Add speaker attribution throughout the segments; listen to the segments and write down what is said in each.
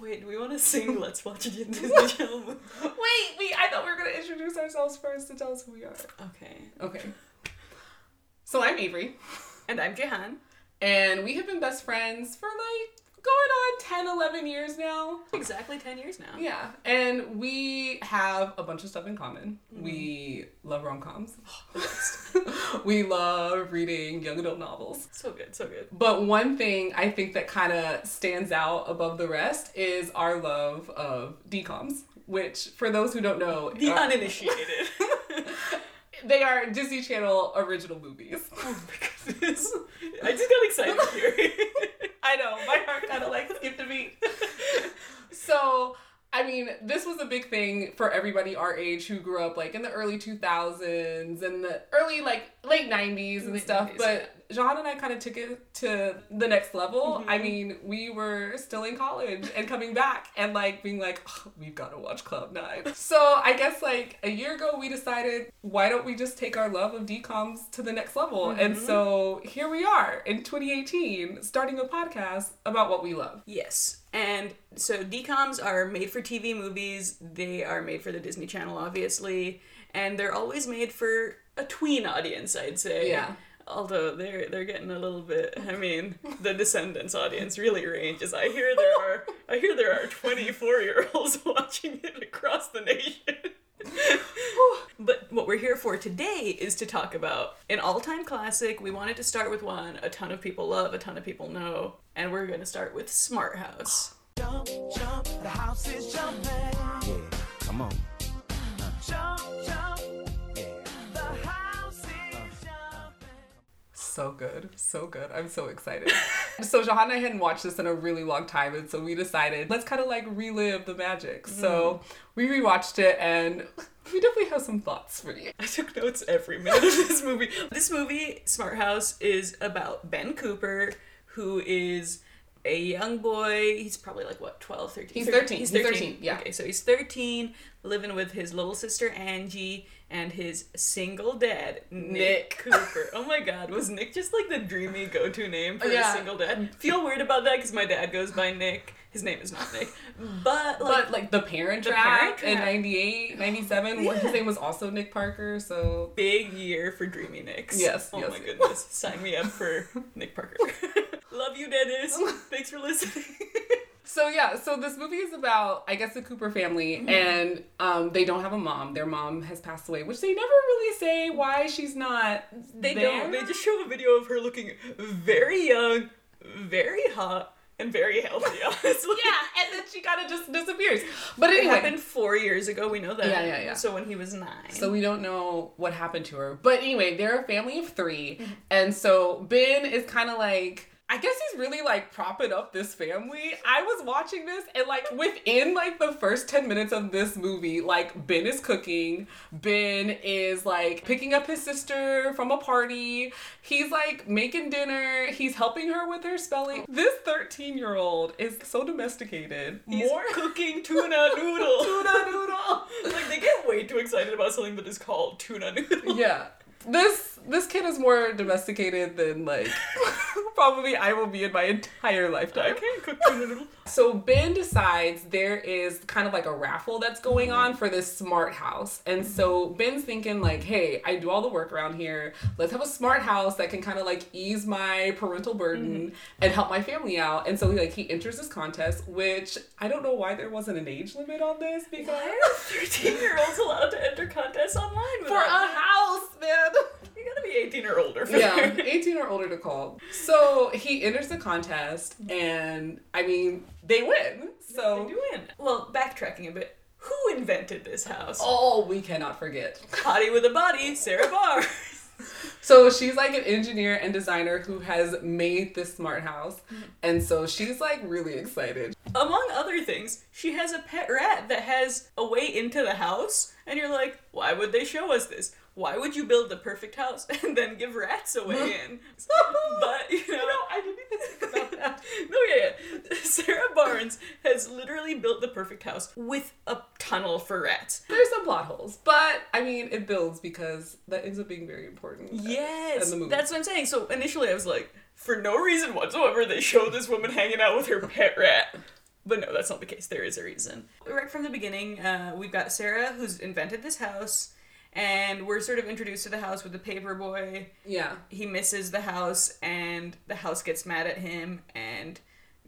Speaker 1: wait, do we want to sing Let's Watch a Disney Channel movie?
Speaker 2: Wait, wait, I thought we were gonna introduce ourselves first to tell us who we are.
Speaker 1: Okay.
Speaker 2: Okay. So I'm Avery,
Speaker 1: And I'm Jehan.
Speaker 2: and we have been best friends for like going 10, 11 years now.
Speaker 1: Exactly 10 years now.
Speaker 2: Yeah, and we have a bunch of stuff in common. Mm-hmm. We love rom coms. Oh, we love reading young adult novels.
Speaker 1: So good, so good.
Speaker 2: But one thing I think that kind of stands out above the rest is our love of DComs, which, for those who don't know,
Speaker 1: The
Speaker 2: are-
Speaker 1: uninitiated.
Speaker 2: they are Disney Channel original movies.
Speaker 1: oh my goodness. I just got excited here.
Speaker 2: I know, my heart kind of like skipped a beat. so, I mean, this was a big thing for everybody our age who grew up like in the early 2000s and the early like late 90s and
Speaker 1: Late
Speaker 2: stuff.
Speaker 1: 90s,
Speaker 2: but Jean and I kind of took it to the next level. I mm-hmm. mean, we were still in college and coming back and like being like, "Oh, we've got to watch Club Nine. So I guess like a year ago, we decided, why don't we just take our love of DComs to the next level? And mm-hmm. so here we are in 2018, starting a podcast about what we love.
Speaker 1: Yes. And so DComs are made for TV movies. They are made for the Disney Channel, obviously, and they're always made for a tween audience, I'd say.
Speaker 2: Yeah.
Speaker 1: Although they're they're getting a little bit. I mean, the Descendants audience really ranges. I hear there are I hear there are twenty four year olds watching it across the nation. but what we're here for today is to talk about an all time classic. We wanted to start with one a ton of people love, a ton of people know, and we're going to start with Smart House.
Speaker 3: Jump, jump, the house is jumping.
Speaker 4: Yeah, come on.
Speaker 2: So good, so good. I'm so excited. so I hadn't watched this in a really long time, and so we decided let's kind of like relive the magic. So mm. we rewatched it, and we definitely have some thoughts for you.
Speaker 1: I took notes every minute of this movie. This movie, Smart House, is about Ben Cooper, who is a young boy. He's probably like, what, 12, 13?
Speaker 2: He's 13. He's 13, yeah.
Speaker 1: Okay, so he's 13, living with his little sister Angie and his single dad, Nick,
Speaker 2: Nick.
Speaker 1: Cooper. Oh my god, was Nick just like the dreamy go to name for
Speaker 2: Yeah.
Speaker 1: a single dad? Feel weird about that because my dad goes by Nick. His name is not Nick. But, like,
Speaker 2: But like the Parent
Speaker 1: The
Speaker 2: Trap
Speaker 1: Parent
Speaker 2: in
Speaker 1: Trap.
Speaker 2: 98, 97, what his name was also Nick Parker. So
Speaker 1: big year for Dreamy Nicks.
Speaker 2: Yes,
Speaker 1: Oh
Speaker 2: yes.
Speaker 1: my goodness. Sign me up for Nick Parker. Love you, Dennis. Thanks for listening.
Speaker 2: So yeah, so this movie is about I guess the Cooper family,
Speaker 1: Mm-hmm.
Speaker 2: and um, they don't have a mom. Their mom has passed away, which they never really say why she's not.
Speaker 1: They
Speaker 2: there.
Speaker 1: don't. They just show a video of her looking very young, very hot, and very healthy, honestly.
Speaker 2: Yeah, and then she kind of just disappears. But
Speaker 1: It happened four years ago, we know that.
Speaker 2: Yeah, yeah, yeah.
Speaker 1: So when he was nine.
Speaker 2: so we don't know what happened to her. But anyway, they're a family of 3 and so Ben is kind of like. I guess he's really like propping up this family. I was watching this and like within like the first 10 minutes of this movie, like Ben is cooking, Ben is like picking up his sister from a party. He's like making dinner, he's helping her with her spelling. This 13-year-old is so domesticated.
Speaker 1: He's
Speaker 2: More
Speaker 1: cooking tuna noodle.
Speaker 2: tuna noodle.
Speaker 1: like they get way too excited about something that is called tuna noodle.
Speaker 2: Yeah. This this kid is more domesticated than like probably I will be in my entire lifetime.
Speaker 1: can't cook tuna noodle.
Speaker 2: So Ben decides there is kind of like a raffle that's going mm-hmm. on for this smart house. And so mm-hmm. Ben's thinking like, "Hey, I do all the work around here. Let's have a smart house that can kind of like ease my parental burden mm-hmm. and help my family out." And so he like he enters this contest, which I don't know why there wasn't an age limit on this because
Speaker 1: Why are 13 year olds allowed to enter contests online?
Speaker 2: for a house, man.
Speaker 1: Gotta be 18 or older for
Speaker 2: yeah, 18 or older to call. So he enters the contest, mm-hmm. and I mean, they win. So,
Speaker 1: They do win. Well, backtracking a bit, who invented this house?
Speaker 2: oh, we cannot forget.
Speaker 1: Hottie with a body, Sarah Barr.
Speaker 2: So she's like an engineer and designer who has made this smart house, mm-hmm. and so she's like really excited.
Speaker 1: Among other things, she has a pet rat that has a way into the house, and you're like, why would they show us this? Why would you build the perfect house and then give rats away way in? but you know,
Speaker 2: I didn't even think about that.
Speaker 1: no, yeah, yeah. Sarah Barnes has literally built the perfect house with a tunnel for rats.
Speaker 2: There's some plot holes, but I mean, it builds because that ends up being very important.
Speaker 1: Yes,
Speaker 2: in the movie.
Speaker 1: that's what I'm saying. So initially, I was like, for no reason whatsoever, they show this woman hanging out with her pet rat. But no, that's not the case. There is a reason. Right from the beginning, uh, we've got Sarah who's invented this house, and we're sort of introduced to the house with the paper boy.
Speaker 2: Yeah.
Speaker 1: He misses the house, and the house gets mad at him and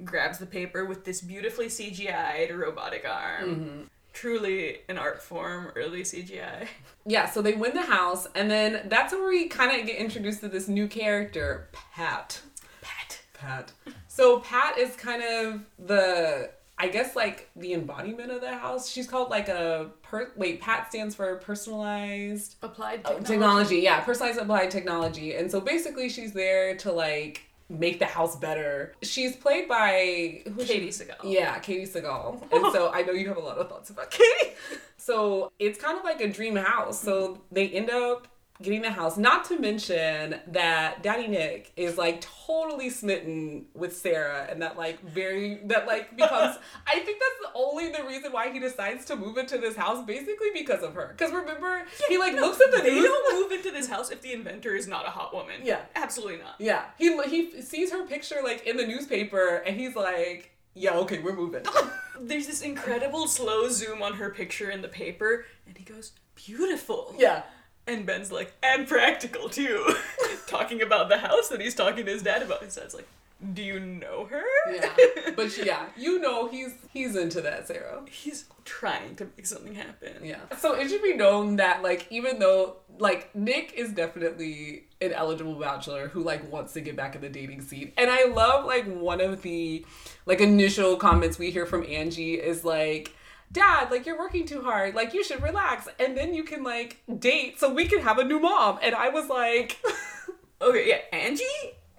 Speaker 1: grabs the paper with this beautifully CGI'd robotic arm. Mm-hmm. Truly an art form, early CGI.
Speaker 2: Yeah, so they win the house, and then that's where we kind of get introduced to this new character, Pat.
Speaker 1: Pat.
Speaker 2: Pat. So Pat is kind of the, I guess, like the embodiment of the house. She's called like a per. Wait, Pat stands for personalized
Speaker 1: Applied
Speaker 2: Oh,
Speaker 1: technology.
Speaker 2: technology. Yeah, personalized applied technology. And so basically, she's there to like make the house better. She's played by who's she?
Speaker 1: Katey Sagal.
Speaker 2: Yeah, Katey Sagal. And so I know you have a lot of thoughts about Katie. So it's kind of like a dream house. So they end up getting the house. Not to mention that Daddy Nick is like totally smitten with Sarah and that like very that like becomes I think that's the only the reason why he decides to move into this house basically because of her. Because remember he like looks at the
Speaker 1: They
Speaker 2: news
Speaker 1: don't move into this house if the inventor is not a hot woman.
Speaker 2: Yeah.
Speaker 1: Absolutely not.
Speaker 2: Yeah, he he sees her picture like in the newspaper, and he's like, "Yeah, okay, we're moving."
Speaker 1: There's this incredible slow zoom on her picture in the paper, and he goes, beautiful.
Speaker 2: yeah,
Speaker 1: And Ben's like, and practical too. talking about the house that he's talking to his dad about. His dad's like, do you know her?
Speaker 2: yeah, but she- yeah, you know he's he's into that, Sarah.
Speaker 1: he's trying to make something happen.
Speaker 2: Yeah. So it should be known that like even though like Nick is definitely an eligible bachelor who like wants to get back in the dating scene. And I love like one of the like initial comments we hear from Angie is like Dad, like you're working too hard. Like you should relax and then you can like date so we can have a new mom. And I was like
Speaker 1: Okay, yeah, Angie,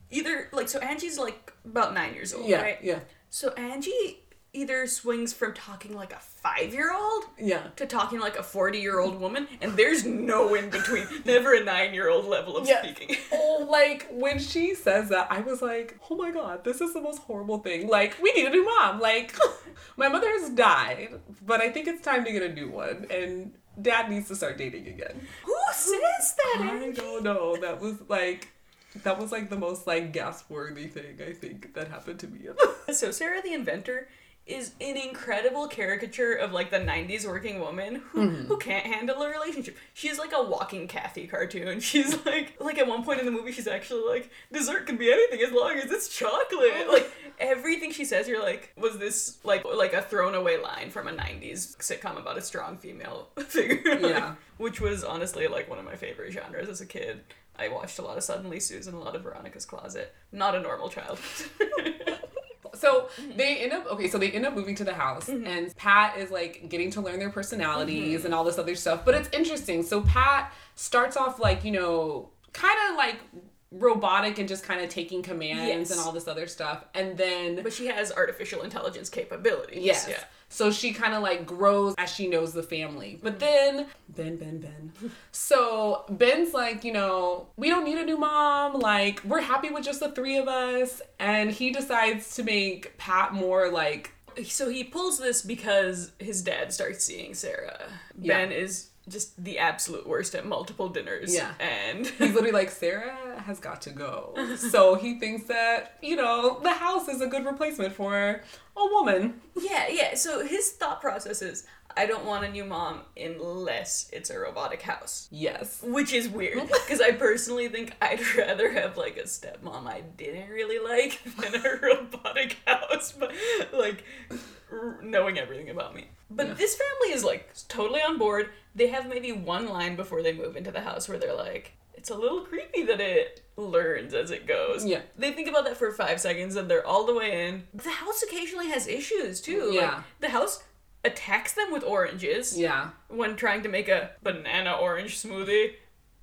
Speaker 1: either, like, so Angie's like about nine years old,
Speaker 2: Yeah,
Speaker 1: right?
Speaker 2: yeah.
Speaker 1: So Angie either swings from talking like a five year old
Speaker 2: Yeah.
Speaker 1: to talking like a 40 year old woman, and there's no in between. Never a nine year old level of
Speaker 2: Yeah.
Speaker 1: speaking.
Speaker 2: Oh, like when she says that, I was like, oh my god, this is the most horrible thing. Like, we need a new mom. Like, my mother has died, but I think it's time to get a new one, and dad needs to start dating again.
Speaker 1: Who says that?
Speaker 2: I don't know. That was like, that was like the most like gasp worthy thing I think that happened to me.
Speaker 1: So Sarah the inventor is an incredible caricature of like the 90s working woman who, mm-hmm. who can't handle a relationship. She's like a walking Cathy cartoon. She's like like at one point in the movie she's actually like dessert can be anything as long as it's chocolate. Oh. Like everything she says you're like was this like like a thrown away line from a 90s sitcom about a strong female figure. Like,
Speaker 2: Yeah.
Speaker 1: which was honestly like one of my favorite genres as a kid. I watched a lot of Suddenly Susan, a lot of Veronica's Closet. Not a normal child.
Speaker 2: So mm-hmm. they end up okay. So they end up moving to the house, mm-hmm. and Pat is like getting to learn their personalities mm-hmm. and all this other stuff. But it's interesting. So Pat starts off like you know, kind of like robotic and just kind of taking commands
Speaker 1: Yes.
Speaker 2: and all this other stuff, and then
Speaker 1: But she has artificial intelligence capabilities.
Speaker 2: yes.
Speaker 1: Yeah.
Speaker 2: So she kind of like grows as she knows the family. But then, Ben, Ben, Ben. So Ben's like, you know, we don't need a new mom. Like, we're happy with just the three of us. And he decides to make Pat more like
Speaker 1: So he pulls this because his dad starts seeing Sarah.
Speaker 2: Yeah.
Speaker 1: Ben is just the absolute worst at multiple dinners.
Speaker 2: Yeah.
Speaker 1: And
Speaker 2: He's literally like, Sarah has got to go. So he thinks that, you know, the house is a good replacement for a woman.
Speaker 1: yeah, yeah. So his thought process is I don't want a new mom unless it's a robotic house.
Speaker 2: Yes.
Speaker 1: Which is weird because I personally think I'd rather have like a stepmom I didn't really like than a robotic house, but like r- knowing everything about me. But
Speaker 2: Yeah.
Speaker 1: this family is like totally on board. They have maybe one line before they move into the house where they're like, it's a little creepy that it learns as it goes.
Speaker 2: Yeah.
Speaker 1: They think about that for five seconds and they're all the way in. The house occasionally has issues too. Like,
Speaker 2: Yeah.
Speaker 1: the house attacks them with oranges
Speaker 2: Yeah.
Speaker 1: when trying to make a banana orange smoothie.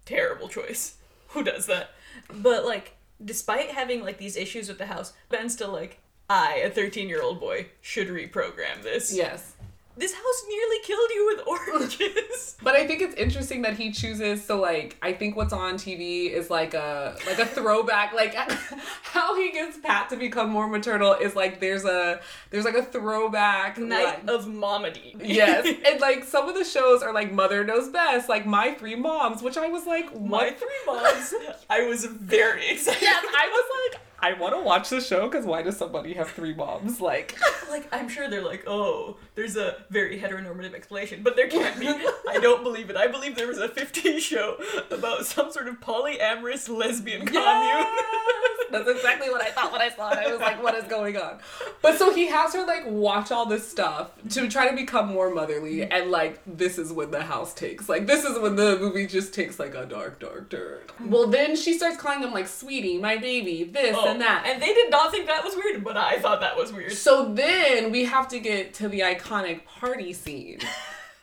Speaker 1: Terrible choice. Who does that? But like, despite having like these issues with the house, Ben's still like, I, a 13 year old boy, should reprogram this.
Speaker 2: Yes.
Speaker 1: This house nearly killed you with oranges.
Speaker 2: But I think it's interesting that he chooses so like I think what's on TV is like a like a throwback like how he gets Pat to become more maternal is like there's a there's like a throwback
Speaker 1: Night
Speaker 2: line.
Speaker 1: of momedy.
Speaker 2: Yes, and like some of the shows are like Mother Knows Best, like My Three Moms, which I was like,
Speaker 1: My three moms, I was very excited.
Speaker 2: Yes, I was like, I want to watch the show because why does somebody have three moms? Like,
Speaker 1: Like, I'm sure they're like, oh, there's a very heteronormative explanation, but there can't be. I don't believe it. I believe there was a 50s show about some sort of polyamorous lesbian commune.
Speaker 2: That's exactly what I thought when I saw it. I was like, what is going on? But so he has her like watch all this stuff to try to become more motherly, and like this is when the house takes like this is when the movie just takes like a dark, dark turn. Well, then she starts calling him like sweetie, my baby, this
Speaker 1: Oh,
Speaker 2: and that.
Speaker 1: And they did not think that was weird, but I thought that was weird.
Speaker 2: So then we have to get to the iconic party scene.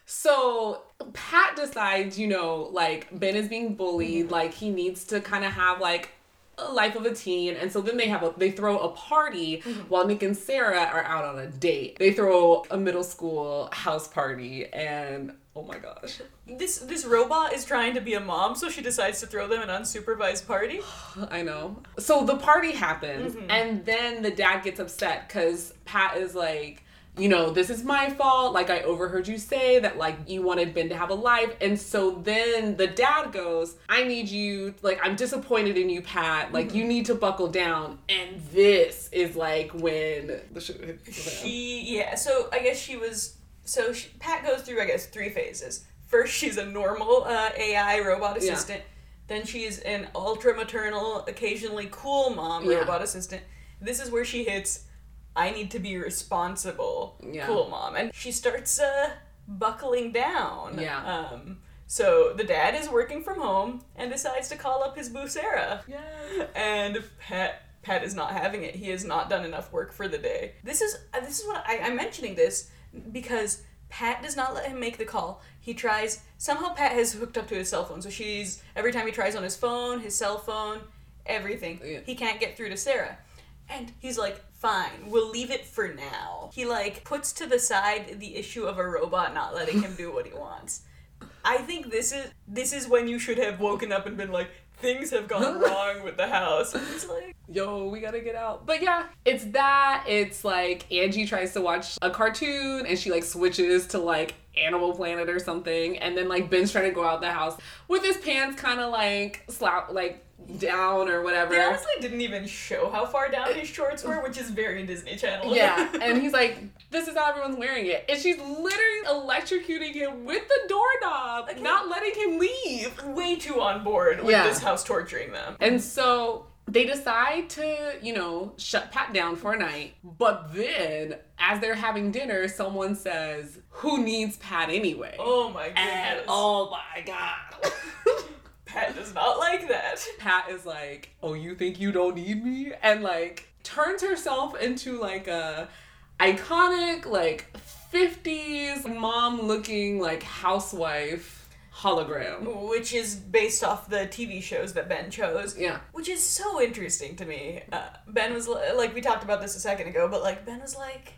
Speaker 2: So Pat decides, you know, like Ben is being bullied, like he needs to kind of have like life of a teen, and so then they have a they throw a party mm-hmm. while Nick and Sarah are out on a date. They throw a middle school house party, and oh my gosh,
Speaker 1: This this robot is trying to be a mom, so she decides to throw them an unsupervised party.
Speaker 2: I know. So the party happens, mm-hmm. and then the dad gets upset because Pat is like, you know, this is my fault. Like, I overheard you say that, like, you wanted Ben to have a life. And so then the dad goes, I need you, like, I'm disappointed in you, Pat. Like, you need to buckle down. And this is like when the shit hits the fan.
Speaker 1: She yeah, so I guess she was so she, Pat goes through I guess three phases. First, she's a normal uh, AI robot assistant. Yeah. Then she's an ultra maternal, occasionally cool mom
Speaker 2: Yeah.
Speaker 1: robot assistant. This is where she hits. I need to be responsible,
Speaker 2: Yeah.
Speaker 1: cool mom, and she starts uh, buckling down.
Speaker 2: Yeah.
Speaker 1: Um. So the dad is working from home and decides to call up his boo Sarah.
Speaker 2: Yes.
Speaker 1: and Pat Pat is not having it. He has not done enough work for the day. This is uh, this is what I, I'm mentioning this because Pat does not let him make the call. He tries somehow Pat has hooked up to his cell phone, so she's every time he tries on his phone, his cell phone, everything,
Speaker 2: Yeah.
Speaker 1: he can't get through to Sarah. And he's like, fine, we'll leave it for now. He like puts to the side the issue of a robot not letting him do what he wants. I think this is this is when you should have woken up and been like, things have gone wrong with the house. It's like
Speaker 2: yo, we gotta get out. But yeah, it's that. It's like Angie tries to watch a cartoon and she like switches to like Animal Planet or something, and then like Ben's trying to go out the house with his pants kind of like slap like down or whatever.
Speaker 1: they honestly didn't even show how far down his shorts were, which is very Disney Channel.
Speaker 2: Yeah, and he's like, "This is how everyone's wearing it," and she's literally electrocuting him with the doorknob,
Speaker 1: Okay.
Speaker 2: not letting him leave.
Speaker 1: way too on board with
Speaker 2: Yeah.
Speaker 1: this house torturing them.
Speaker 2: And so they decide to, you know, shut Pat down for a night. But then, as they're having dinner, someone says, Who needs Pat anyway?
Speaker 1: Oh my god.
Speaker 2: and oh my god.
Speaker 1: Pat does not like that.
Speaker 2: Pat is like, Oh, you think you don't need me? And like turns herself into like a iconic, like 50s mom looking like housewife hologram.
Speaker 1: Which is based off the TV shows that Ben chose.
Speaker 2: Yeah.
Speaker 1: Which is so interesting to me. Uh, ben was li- like, we talked about this a second ago, but like, Ben was like,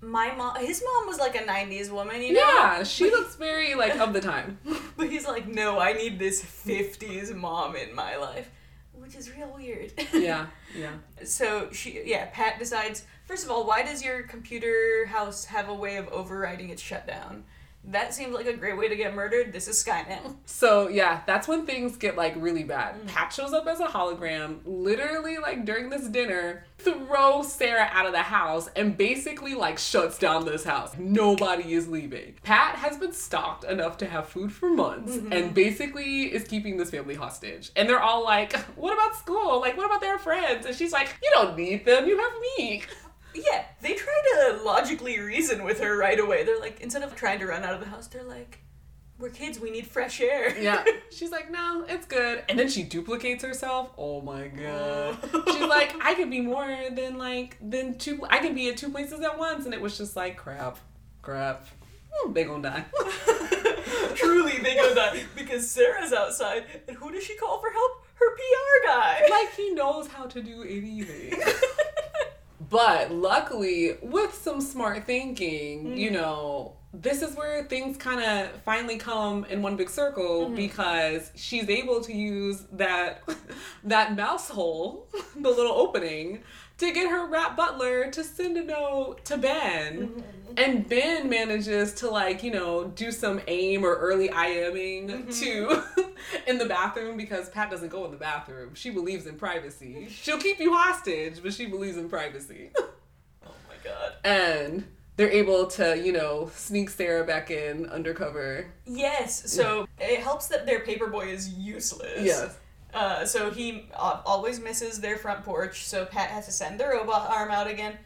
Speaker 1: my mom, his mom was like a 90s woman, you know?
Speaker 2: Yeah, she looks very like of the time.
Speaker 1: But he's like, no, I need this 50s mom in my life. Which is real weird.
Speaker 2: Yeah, yeah.
Speaker 1: So she, yeah, Pat decides. First of all, why does your computer house have a way of overriding its shutdown? That seems like a great way to get murdered. This is Skynet.
Speaker 2: So yeah, that's when things get like really bad. Mm. Pat shows up as a hologram, literally like during this dinner, throws Sarah out of the house and basically like shuts down this house. Nobody is leaving. Pat has been stalked enough to have food for months mm-hmm. and basically is keeping this family hostage. And they're all like, "What about school? Like what about their friends?" And she's like, "You don't need them. You have me."
Speaker 1: Yeah, they try to logically reason with her right away. They're like, instead of trying to run out of the house, they're like, we're kids, we need fresh air.
Speaker 2: Yeah. She's like, no, it's good. And then she duplicates herself. Oh my god. She's like, I could be more than like than two. I can be at two places at once, and it was just like crap, crap. Hmm, they gonna die.
Speaker 1: Truly, they go die because Sarah's outside, and who does she call for help? Her PR guy.
Speaker 2: like he knows how to do anything. But luckily, with some smart thinking, you mm-hmm. know, this is where things kind of finally come in one big circle mm-hmm. because she's able to use that that mouse hole, the little opening, to get her rat butler to send a note to Ben. Mm-hmm. And Ben manages to like, you know, do some AIM or early IMing mm-hmm. to in the bathroom because Pat doesn't go in the bathroom. She believes in privacy. She'll keep you hostage, but she believes in privacy.
Speaker 1: Oh my god.
Speaker 2: and they're able to, you know, sneak Sarah back in undercover.
Speaker 1: Yes, so it helps that their paperboy is useless. Uh, so he uh, always misses their front porch, so Pat has to send the robot arm out again,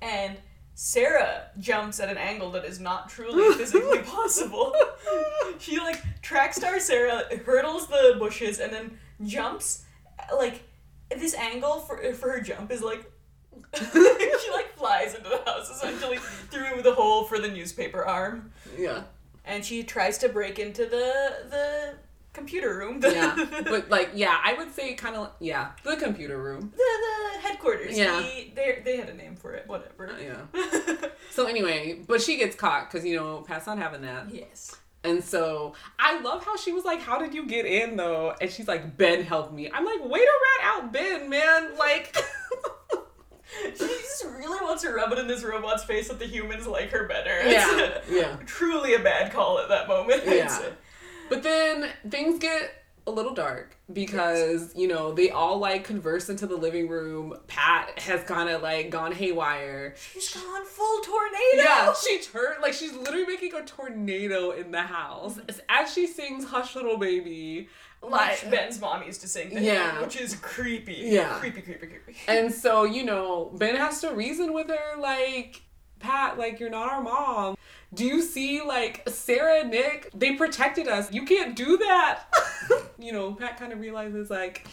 Speaker 1: and Sarah jumps at an angle that is not truly physically possible. she like track star Sarah hurdles the bushes and then jumps like this angle for for her jump is like she like flies into the house essentially through the hole for the newspaper arm
Speaker 2: Yeah.
Speaker 1: and she tries to break into the the computer room
Speaker 2: Yeah. but like, yeah, I would say kind of, yeah, the computer room.
Speaker 1: the, the headquarters
Speaker 2: Yeah.
Speaker 1: the, they, they had a name for it whatever uh,
Speaker 2: Yeah. So anyway, but she gets caught because, you know, Pat's not having that.
Speaker 1: yes
Speaker 2: And so I love how she was like, How did you get in though? And she's like, Ben helped me. I'm like, way to rat out Ben, man. Like,
Speaker 1: she just really wants to rub it in this robot's face that the humans like her better
Speaker 2: Yeah, yeah.
Speaker 1: truly a bad call at that moment
Speaker 2: Yeah. But then things get a little dark because, you know, they all like converse into the living room. Pat has kind of like gone haywire.
Speaker 1: she's gone full tornado
Speaker 2: Yeah, she turned like she's literally making a tornado in the house as, she sings "Hush, Little Baby."
Speaker 1: like
Speaker 2: Like,
Speaker 1: Ben's mom used to sing to
Speaker 2: Yeah.
Speaker 1: him, which is creepy
Speaker 2: Yeah.
Speaker 1: creepy creepy creepy
Speaker 2: and so you know, Ben has to reason with her like, Pat, like you're not our mom. Do you see like Sarah Nick? They protected us. You can't do that. you know, Pat kind of realizes like.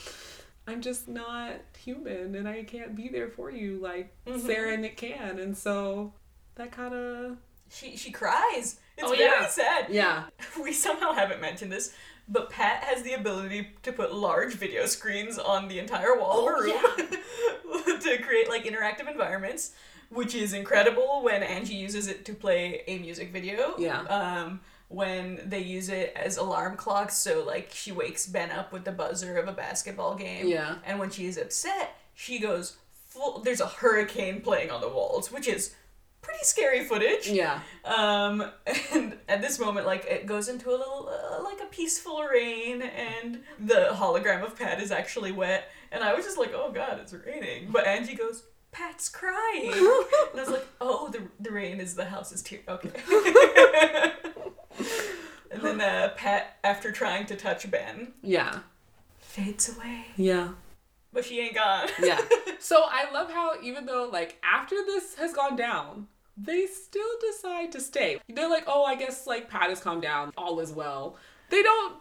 Speaker 2: I'm just not human and I can't be there for you like mm-hmm. Sarah and Nick can. And so that kind of.
Speaker 1: she she cries it's
Speaker 2: Oh,
Speaker 1: very
Speaker 2: yeah.
Speaker 1: sad
Speaker 2: Yeah.
Speaker 1: we somehow haven't mentioned this, but Pat has the ability to put large video screens on the entire wall of oh, her room to create like interactive environments, which is incredible when Angie uses it to play a music video.
Speaker 2: Yeah.
Speaker 1: Um, when they use it as alarm clocks, so like she wakes Ben up with the buzzer of a basketball game.
Speaker 2: Yeah.
Speaker 1: And when she is upset, she goes full. There's a hurricane playing on the walls, which is pretty scary footage.
Speaker 2: Yeah.
Speaker 1: Um, and at this moment, like it goes into a little, uh, like a peaceful rain, and the hologram of Pat is actually wet. And I was just like, oh god, it's raining. But Angie goes, Pat's crying, and I was like, oh, the the rain is the house's tear. Okay. and then uh, Pat, after trying to touch Ben,
Speaker 2: Yeah.
Speaker 1: fades away,
Speaker 2: Yeah.
Speaker 1: but she ain't gone.
Speaker 2: Yeah. So I love how even though like after this has gone down, they still decide to stay. They're like, oh, I guess like Pat has calmed down, all is well. They don't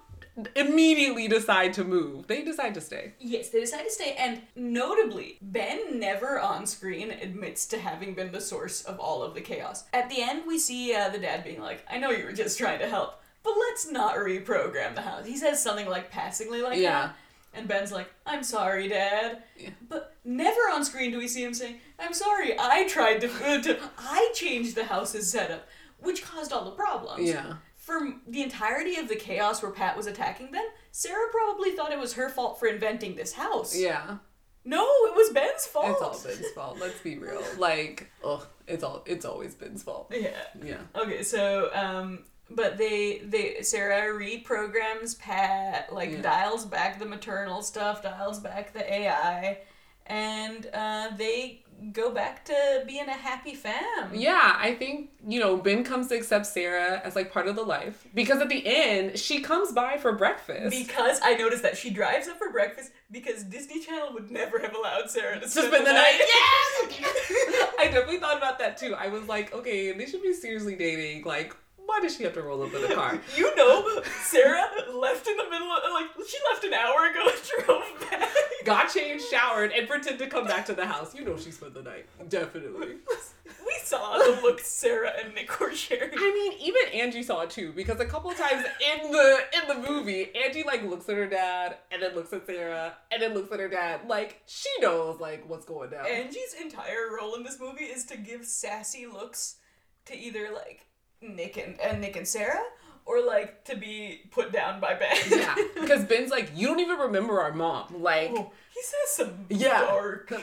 Speaker 2: immediately decide to move. They decide to stay.
Speaker 1: Yes, they decide to stay, and notably, Ben never on screen admits to having been the source of all of the chaos. At the end, we see uh, the dad being like, I know you were just trying to help, but let's not reprogram the house. He says something like passingly like
Speaker 2: Yeah.
Speaker 1: that. And Ben's like, I'm sorry, Dad. But never on screen do we see him saying, I'm sorry, I tried to, uh, to I changed the house's setup, which caused all the problems
Speaker 2: Yeah.
Speaker 1: For the entirety of the chaos where Pat was attacking them, Sarah probably thought it was her fault for inventing this house.
Speaker 2: Yeah.
Speaker 1: No, it was Ben's fault.
Speaker 2: It's all Ben's fault. Let's be real. Like, oh, it's all it's always Ben's fault.
Speaker 1: Yeah.
Speaker 2: Yeah.
Speaker 1: Okay, so um but they they Sarah reprograms Pat, like
Speaker 2: Yeah.
Speaker 1: dials back the maternal stuff, dials back the AI, and uh, they go back to being a happy fam.
Speaker 2: Yeah, I think, you know, Ben comes to accept Sarah as like part of the life. Because at the end, she comes by for breakfast.
Speaker 1: Because I noticed that she drives up for breakfast because Disney Channel would never have allowed Sarah to spend,
Speaker 2: spend the night. Yes! I definitely thought about that too. I was like, okay, they should be seriously dating. Like, why does she have to roll up in a car?
Speaker 1: You know, Sarah left in the middle of like she left an hour ago and drove back.
Speaker 2: Got changed, showered, and pretend to come back to the house. You know she spent the night. Definitely.
Speaker 1: We saw the look Sarah and Nick were sharing.
Speaker 2: I mean, even Angie saw it too, because a couple of times in the in the movie, Angie like looks at her dad and then looks at Sarah and then looks at her dad. Like she knows like what's going down.
Speaker 1: Angie's entire role in this movie is to give sassy looks to either like Nick and, and Nick and Sarah, or like to be put down by Ben.
Speaker 2: yeah, because Ben's like, you don't even remember our mom. Like,
Speaker 1: Oh, he says some
Speaker 2: Yeah.
Speaker 1: dark.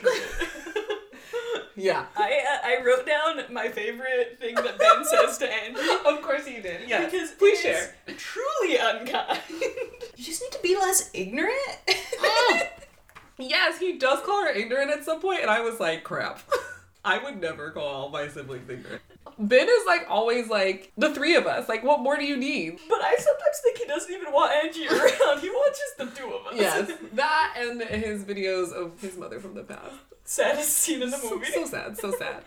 Speaker 2: Yeah.
Speaker 1: I uh, I wrote down my favorite thing that Ben says to Angie.
Speaker 2: Of course you did. Yes.
Speaker 1: Because
Speaker 2: Please share.
Speaker 1: Truly unkind. you just need to be less ignorant.
Speaker 2: Oh. Yes, he does call her ignorant at some point, and I was like, crap. I would never call my siblings ignorant. Ben is like always like the three of us. Like, what more do you need?
Speaker 1: But I sometimes think he doesn't even want Angie around. He wants just the two of us.
Speaker 2: Yes, that and his videos of his mother from the past.
Speaker 1: Saddest scene in the
Speaker 2: So,
Speaker 1: movie.
Speaker 2: so sad, so sad.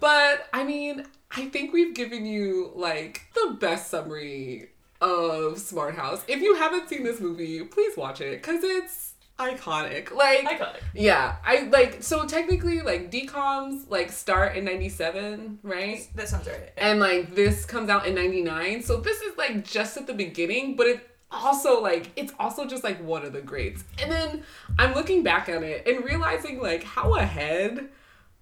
Speaker 2: But I mean, I think we've given you like the best summary of Smart House. If you haven't seen this movie, please watch it because it's iconic. Like,
Speaker 1: Iconic.
Speaker 2: yeah, I like so technically like DComs like start in '97, right?
Speaker 1: That sounds right.
Speaker 2: And like this comes out in 99. So this is like just at the beginning, but it also like it's also just like one of the greats. And then I'm looking back at it and realizing like how ahead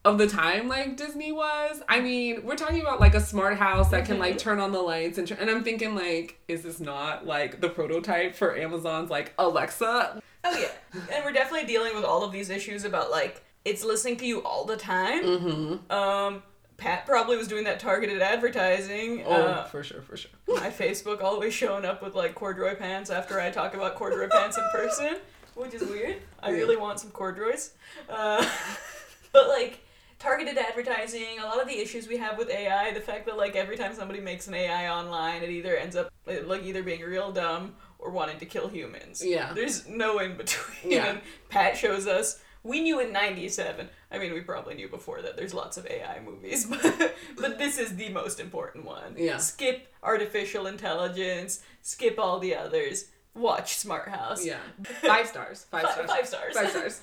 Speaker 2: of the time like Disney was. I mean, we're talking about like a smart house that can like mm-hmm. turn on the lights and tr- and I'm thinking like is this not like the prototype for Amazon's like Alexa?
Speaker 1: Oh yeah, and we're definitely dealing with all of these issues about like it's listening to you all the time. Mm-hmm. Um, Pat probably was doing that targeted advertising.
Speaker 2: Oh,
Speaker 1: Uh,
Speaker 2: for sure, for sure.
Speaker 1: my Facebook always showing up with like corduroy pants after I talk about corduroy pants in person, which is weird. I
Speaker 2: Yeah.
Speaker 1: really want some corduroys. Uh, but like targeted advertising, a lot of the issues we have with AI, the fact that like every time somebody makes an AI online, it either ends up like either being real dumb or wanting to kill humans.
Speaker 2: Yeah.
Speaker 1: There's no in between.
Speaker 2: Yeah.
Speaker 1: And Pat shows us. We knew in '97. I mean, we probably knew before that. There's lots of AI movies, but but this is the most important one.
Speaker 2: Yeah.
Speaker 1: Skip artificial intelligence. Skip all the others. Watch Smart House.
Speaker 2: Yeah. Five stars. Five
Speaker 1: Fi-
Speaker 2: stars.
Speaker 1: five stars.
Speaker 2: Five stars.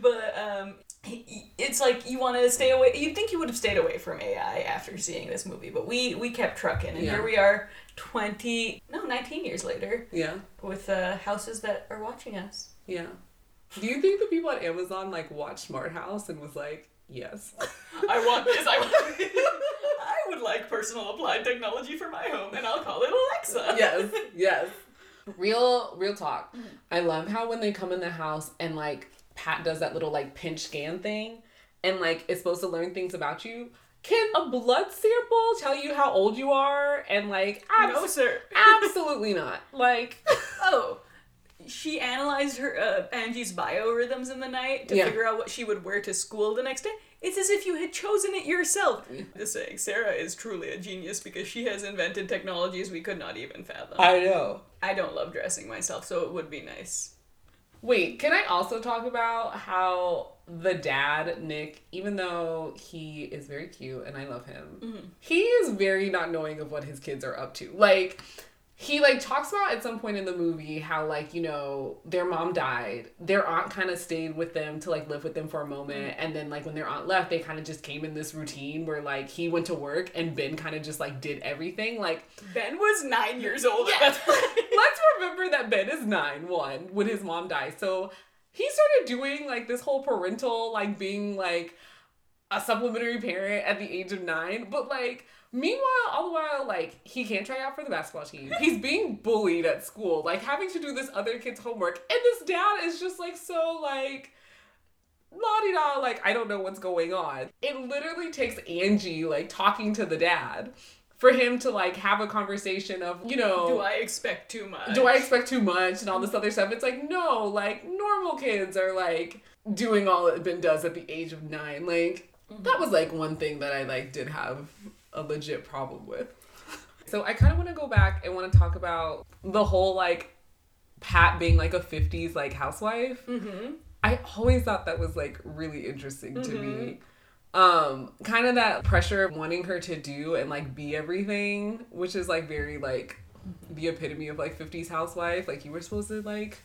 Speaker 1: But um, it's like you want to stay away. You'd think you would have stayed away from AI after seeing this movie, but we we kept trucking, and
Speaker 2: Yeah.
Speaker 1: here we are, twenty no, nineteen years later,
Speaker 2: Yeah.
Speaker 1: with uh, houses that are watching us.
Speaker 2: Yeah. Do you think the people at Amazon like watched Smart House and was like, yes?
Speaker 1: I want this. I want. I would like personal applied technology for my home, and I'll call it Alexa.
Speaker 2: yes, yes. Real, real talk. I love how when they come in the house and like Pat does that little like pinch scan thing, and like it's supposed to learn things about you. Can a blood sample tell you how old you are? And like, abs-
Speaker 1: No, sir.
Speaker 2: absolutely not. Like,
Speaker 1: Oh, she analyzed her uh, Angie's biorhythms in the night to
Speaker 2: Yeah.
Speaker 1: figure out what she would wear to school the next day. It's as if you had chosen it yourself. Just saying, Sarah is truly a genius because she has invented technologies we could not even fathom. I,
Speaker 2: know.
Speaker 1: I don't love dressing myself, so it would be nice.
Speaker 2: Wait, can I also talk about how the dad, Nick, even though he is very cute and I love him, mm-hmm. he is very not knowing of what his kids are up to. Like, he like talks about at some point in the movie how like you know their mom died. Their aunt kind of stayed with them to like live with them for a moment. Mm-hmm. And then like when their aunt left they kind of just came in this routine where like he went to work and ben kind of just like did everything. Like
Speaker 1: Ben was nine years old that
Speaker 2: let's remember that Ben is nine one when his mom dies. So he started doing like this whole parental like being like a supplementary parent at the age of nine. But like meanwhile, all the while, like he can't try out for the basketball team. He's being bullied at school, like having to do this other kid's homework. And this dad is just like so like la di da, like I don't know what's going on. It literally takes Angie like talking to the dad for him to like have a conversation of, you know,
Speaker 1: Do I expect too much?
Speaker 2: do I expect too much and all this other stuff? It's like, no, like normal kids are like doing all it Ben does at the age of nine. Like that mm-hmm. was like one thing that I like did have a legit problem with. So I kind of want to go back and want to talk about the whole like Pat being like a 50s like housewife. Mm-hmm. I always thought that was like really interesting to me. Um, kind of that pressure of wanting her to do and like be everything, which is like very like the epitome of like 50s housewife. Like you were supposed to like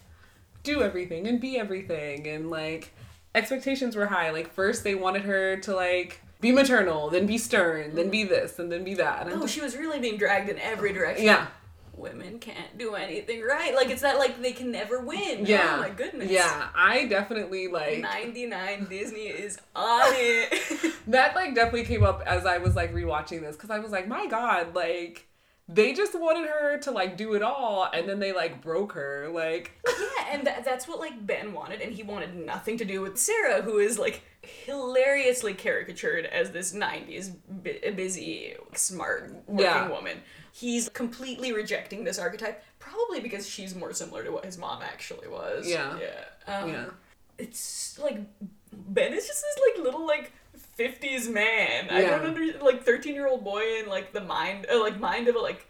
Speaker 2: do everything and be everything and like expectations were high. Like first they wanted her to like be maternal, then be stern, then be this, and then be that. And
Speaker 1: Oh,
Speaker 2: just,
Speaker 1: she was really being dragged in every direction.
Speaker 2: yeah.
Speaker 1: Women can't do anything right. Like it's that like they can never win.
Speaker 2: Yeah.
Speaker 1: Oh my goodness.
Speaker 2: Yeah. I definitely like
Speaker 1: 99 Disney is on it.
Speaker 2: that like definitely came up as I was like rewatching this because I was like, my God, like they just wanted her to like do it all, and then they like broke her. Like,
Speaker 1: Yeah, and tha- that's what like Ben wanted, and he wanted nothing to do with Sarah, who is like hilariously caricatured as this '90s bu- busy, smart working
Speaker 2: Yeah.
Speaker 1: woman. He's completely rejecting this archetype, probably because she's more similar to what his mom actually was.
Speaker 2: Yeah.
Speaker 1: yeah, um,
Speaker 2: yeah,
Speaker 1: It's like Ben is just this like little like. 50s man. I don't understand. like 13 year old boy in like the mind uh, like mind of a like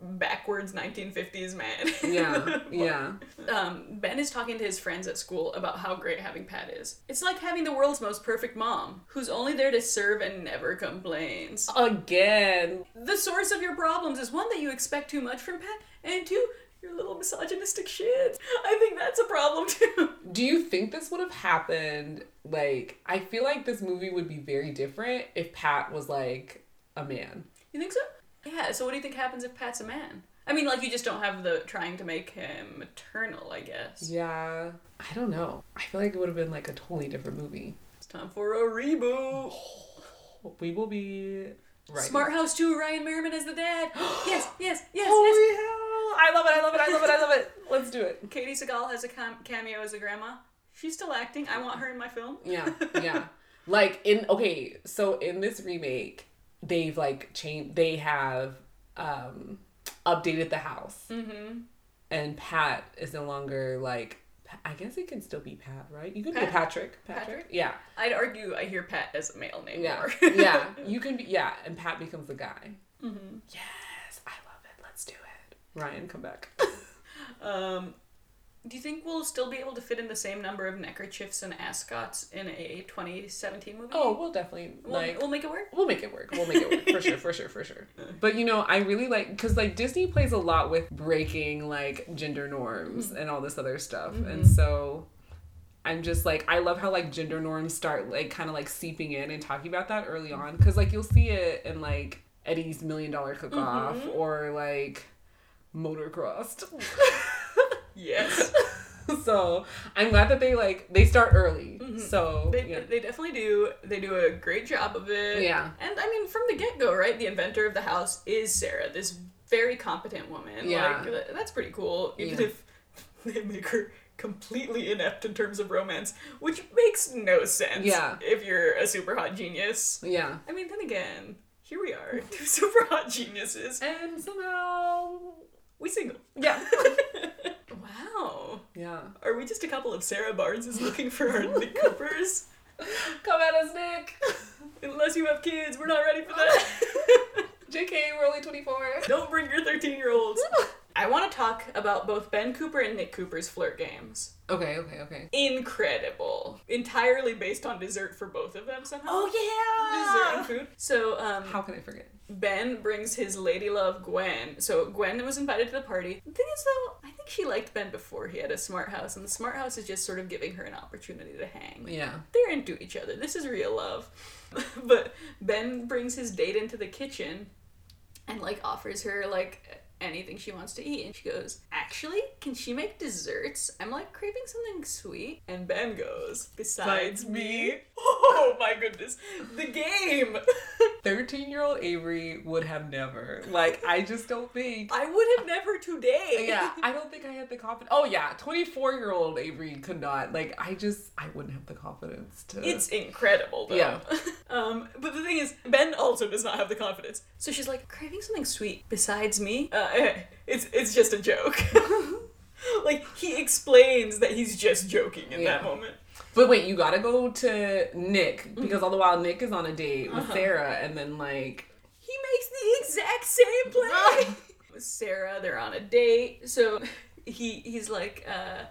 Speaker 1: backwards 1950s man.
Speaker 2: yeah, yeah.
Speaker 1: um, Ben is talking to his friends at school about how great having Pat is. It's like having the world's most perfect mom, who's only there to serve and never complains.
Speaker 2: Again,
Speaker 1: The source of your problems is one that you expect too much from Pat, and two, your little misogynistic shit. I think that's a problem too.
Speaker 2: do you think this would have happened? Like, I feel like this movie would be very different if Pat was like a man.
Speaker 1: You think so? Yeah, so what do you think happens if Pat's a man? I mean, like, you just don't have the trying to make him maternal, I guess.
Speaker 2: Yeah, I don't know. I feel like it would have been like a totally different movie.
Speaker 1: It's time for a reboot.
Speaker 2: We will be right.
Speaker 1: Smart House 2, Ryan Merriman as the dad. yes, yes, yes, yes.
Speaker 2: Holy hell! I love it! I love it! I love it! I love it! Let's do it.
Speaker 1: Katey Sagal has a cam- cameo as a grandma. She's still acting. I want her in my film.
Speaker 2: Yeah, yeah. like in okay, so in this remake, they've like changed. They have um updated the house, mm-hmm. and Pat is no longer like. I guess it can still be Pat, right? You can be Patrick. Patrick.
Speaker 1: Patrick?
Speaker 2: Yeah.
Speaker 1: I'd argue I hear Pat as a male name
Speaker 2: Yeah.
Speaker 1: more.
Speaker 2: yeah. You can be. Yeah, and Pat becomes the guy. Mm-hmm. Yes, I love it. Let's do it. Ryan, come back.
Speaker 1: Um, do you think we'll still be able to fit in the same number of neckerchiefs and ascots in a 2017 movie?
Speaker 2: Oh, we'll definitely
Speaker 1: we'll,
Speaker 2: like.
Speaker 1: we'll make it work.
Speaker 2: We'll make it work. We'll make it work for sure, for sure, for sure. But you know, I really like because like Disney plays a lot with breaking like gender norms mm-hmm. and all this other stuff, and mm-hmm. so I'm just like I love how like gender norms start like kind of like seeping in and talking about that early on because like you'll see it in like Eddie's Million Dollar Cook Off mm-hmm. or like Motocrossed.
Speaker 1: Yes.
Speaker 2: so I'm glad that they like they start early. Mm-hmm. So
Speaker 1: They,
Speaker 2: yeah.
Speaker 1: they definitely do. They do a great job of it.
Speaker 2: Yeah.
Speaker 1: And I mean, from the get go, right? The inventor of the house is Sarah, this very competent woman.
Speaker 2: Yeah.
Speaker 1: Like, that's pretty cool. Even
Speaker 2: Yeah.
Speaker 1: if they make her completely inept in terms of romance, which makes no sense.
Speaker 2: Yeah.
Speaker 1: If you're a super hot genius.
Speaker 2: yeah.
Speaker 1: I mean, then again, here we are, two super hot geniuses.
Speaker 2: And somehow
Speaker 1: We single.
Speaker 2: yeah.
Speaker 1: Wow.
Speaker 2: yeah.
Speaker 1: Are we just a couple of Sarah Barneses looking for our Nick Coopers?
Speaker 2: Come at us, Nick.
Speaker 1: Unless you have kids, we're not ready for that.
Speaker 2: JK, we're only 24.
Speaker 1: Don't bring your 13 year olds. I want to talk about both Ben Cooper and Nick Cooper's flirt games.
Speaker 2: Okay, okay, okay.
Speaker 1: Incredible. Entirely based on dessert for both of them somehow.
Speaker 2: Oh, yeah.
Speaker 1: Dessert and food. So, um,
Speaker 2: How can I forget?
Speaker 1: Ben brings his lady love Gwen. So Gwen was invited to the party. The thing is though, I think she liked Ben before he had a smart house, and the smart house is just sort of giving her an opportunity to hang.
Speaker 2: Yeah.
Speaker 1: They're into each other. This is real love. but Ben brings his date into the kitchen and like offers her like anything she wants to eat and she goes actually can she make desserts i'm like craving something sweet and ben goes besides me?" oh my goodness the game
Speaker 2: 13 year old Avery would have never. Like, I just don't think.
Speaker 1: i would have never today
Speaker 2: Yeah, I don't think I had the confidence. Oh, yeah, 24 year old Avery could not. Like, I just, I wouldn't have the confidence to.
Speaker 1: It's incredible though.
Speaker 2: Yeah.
Speaker 1: um, but the thing is, Ben also does not have the confidence. So she's like, craving something sweet besides me? Uh, it's it's just a joke. like he explains that he's just joking in that moment.
Speaker 2: But wait, you gotta go to Nick because all the while Nick is on a date with Sarah, and then, like,
Speaker 1: He makes the exact same play. With Sarah, they're on a date. So he he's like, uh,